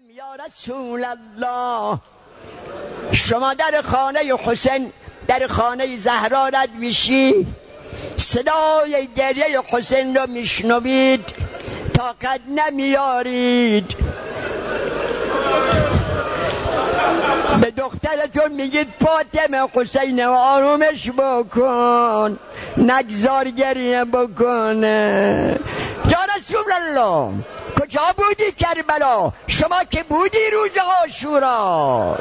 یا رسول الله. شما در خانه حسین در خانه زهرا رد میشی؟ صدای گریه حسین رو میشنوید؟ طاقت نمیارید. به دخترتون میگید فاطمه حسین آرومش بکن. نگذار گریه بکنه. یا رسول الله. کجا بودی کربلا؟ شما که بودی روز آشورا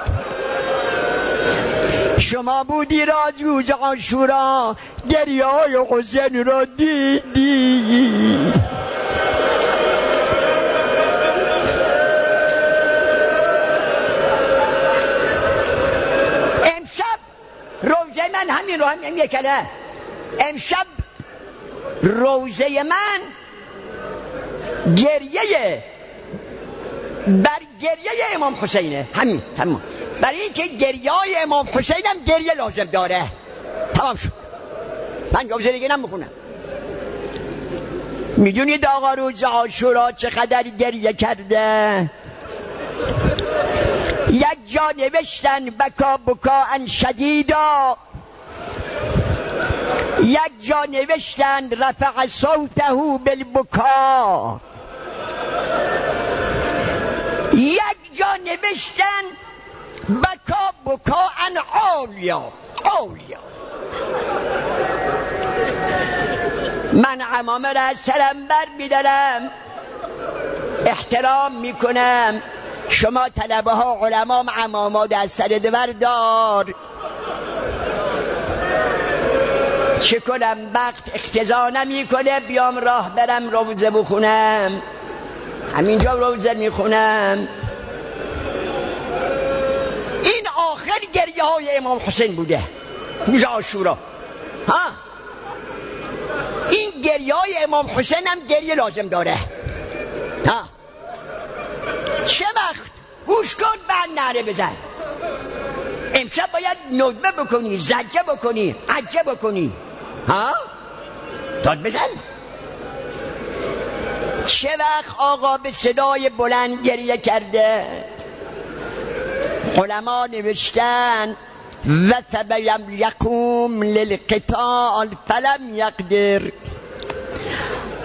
شما بودی راز روز آشورا گریه های حسین را دیدی. امشب روزه من همین رو همین یکله. امشب روزه من گریه بر گریه امام حسینه. همین تمام برای اینکه گریه های امام حسین هم گریه لازم داره. تمام شد. من روزه دیگه نمی‌خونم می‌دونید آقا روز آشورا چقدر گریه کرده؟ یک جا نوشتن بکا بکا ان شدیدا. یک جا نوشتن رفع صوته بالبکا. یک جا نوشتن بکا بکا ان عالیا عالیا من عمامه را از سرم بر میدارم احترام می‌کنم شما طلبه ها علما عماما از سر دار. چه کنم؟ وقت اختزا نمی‌کنه. بیام راه برم روزه بخونم. همینجا روزه می‌خونم. این آخر گریه های امام حسین بوده. روز آشورا؟ ها؟ این گریه های امام حسین هم گریه لازم داره. ها؟ چه وقت؟ گوش کن بعد نره بزن. امشب باید ندبه بکنی زجه بکنی عجه بکنی. ها؟ داد بزن. چه وقت آقا به صدای بلند گریه کرده؟ علما نوشتن و تبیم یقوم للقتال فلم یقدر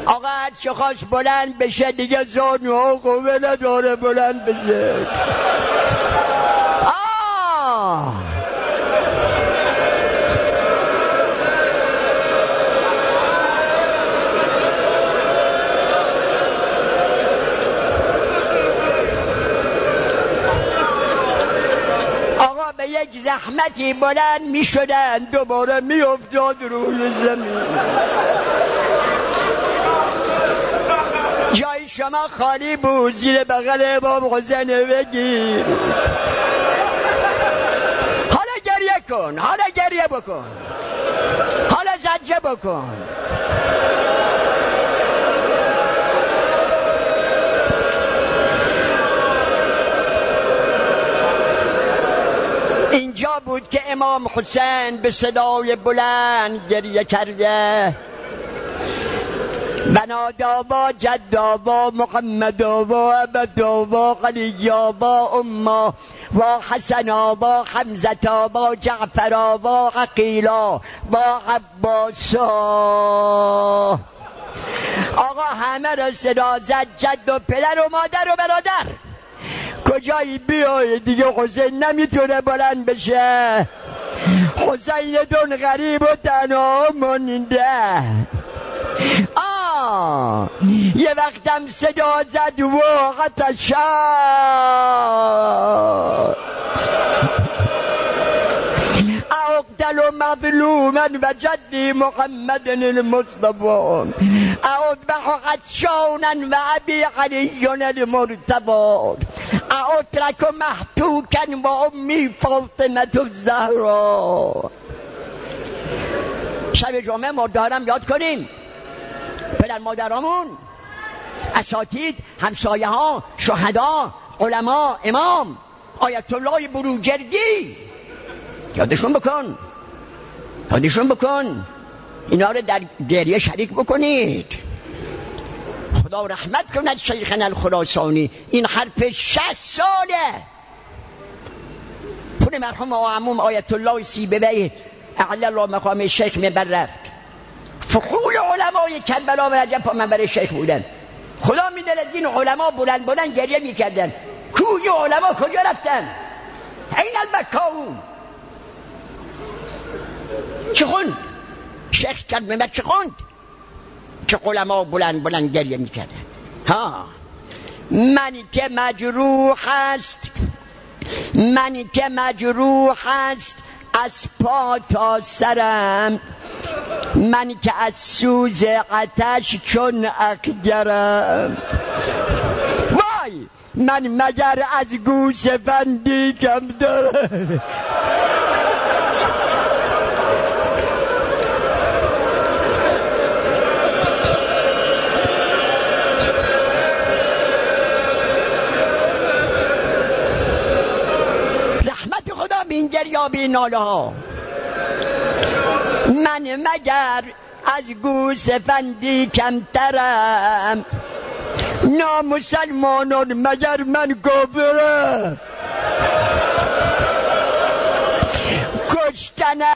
آقا چه خواست بلند بشه دیگه زانو قوه نداره بلند بشه. یک زحمتی بلند می شدن دوباره می افتاد روی زمین. جای شما خالی بود. زیر بغل امام حسین بگیر. حالا گریه کن. حالا گریه بکن. حالا زجه بکن. اینجا بود که امام حسین به صدای بلند گریه کرده. بنادابا جدابا محمدابا ابدابا قلیابا اما و حسنابا حمزتابا جعفرابا عقیلا با عباسا آقا همه را صدا زد جد و پدر و مادر و برادر. کجایی بیای دیگه؟ حسین نمی‌تونه بلند بشه. حسین دون غریب و تنها مانده آه یه وقتم صدا زد و قطشا اقتل مظلوما و جدی محمد المصطفى. اذبح عطشانا و ابي علي المرتضى. اترك محتوكا و امي فاطمه الزهرا شب جمعه مردارم یاد کنیم. پدر مادرامون اساتید همسایه ها شهدا علما امام آیت الله بروجردی. یادشون بکن. یادشون بکن. اینا رو در گریه شریک بکنید. خدا رحمت کند شیخنا الخراسانی. این حرف شست ساله. پول مرحوم آموم آیت الله سیبوی اعلی الله مقام شیخ میبر رفت. فخول علمای کربلا و رجب پا منبر شیخ بودن. خدا می‌دونه دین علما بلند بلند گریه می‌کردن. کوی علما کجا رفتن؟ این البکاون چه خوند شیخ کرد چه خوند که علما بلند بلند گریه می‌کردن. ها. منی که مجروح است. منی که مجروح است. از پا تا سرم. منی که از سوز عتش چون اکگرم. وای! من مگر از گوش بندی کم دارم؟ گریابی ناله ها. من مگر از گوس فندی کمترم؟ نامسلمانان مگر من گابرم کشتن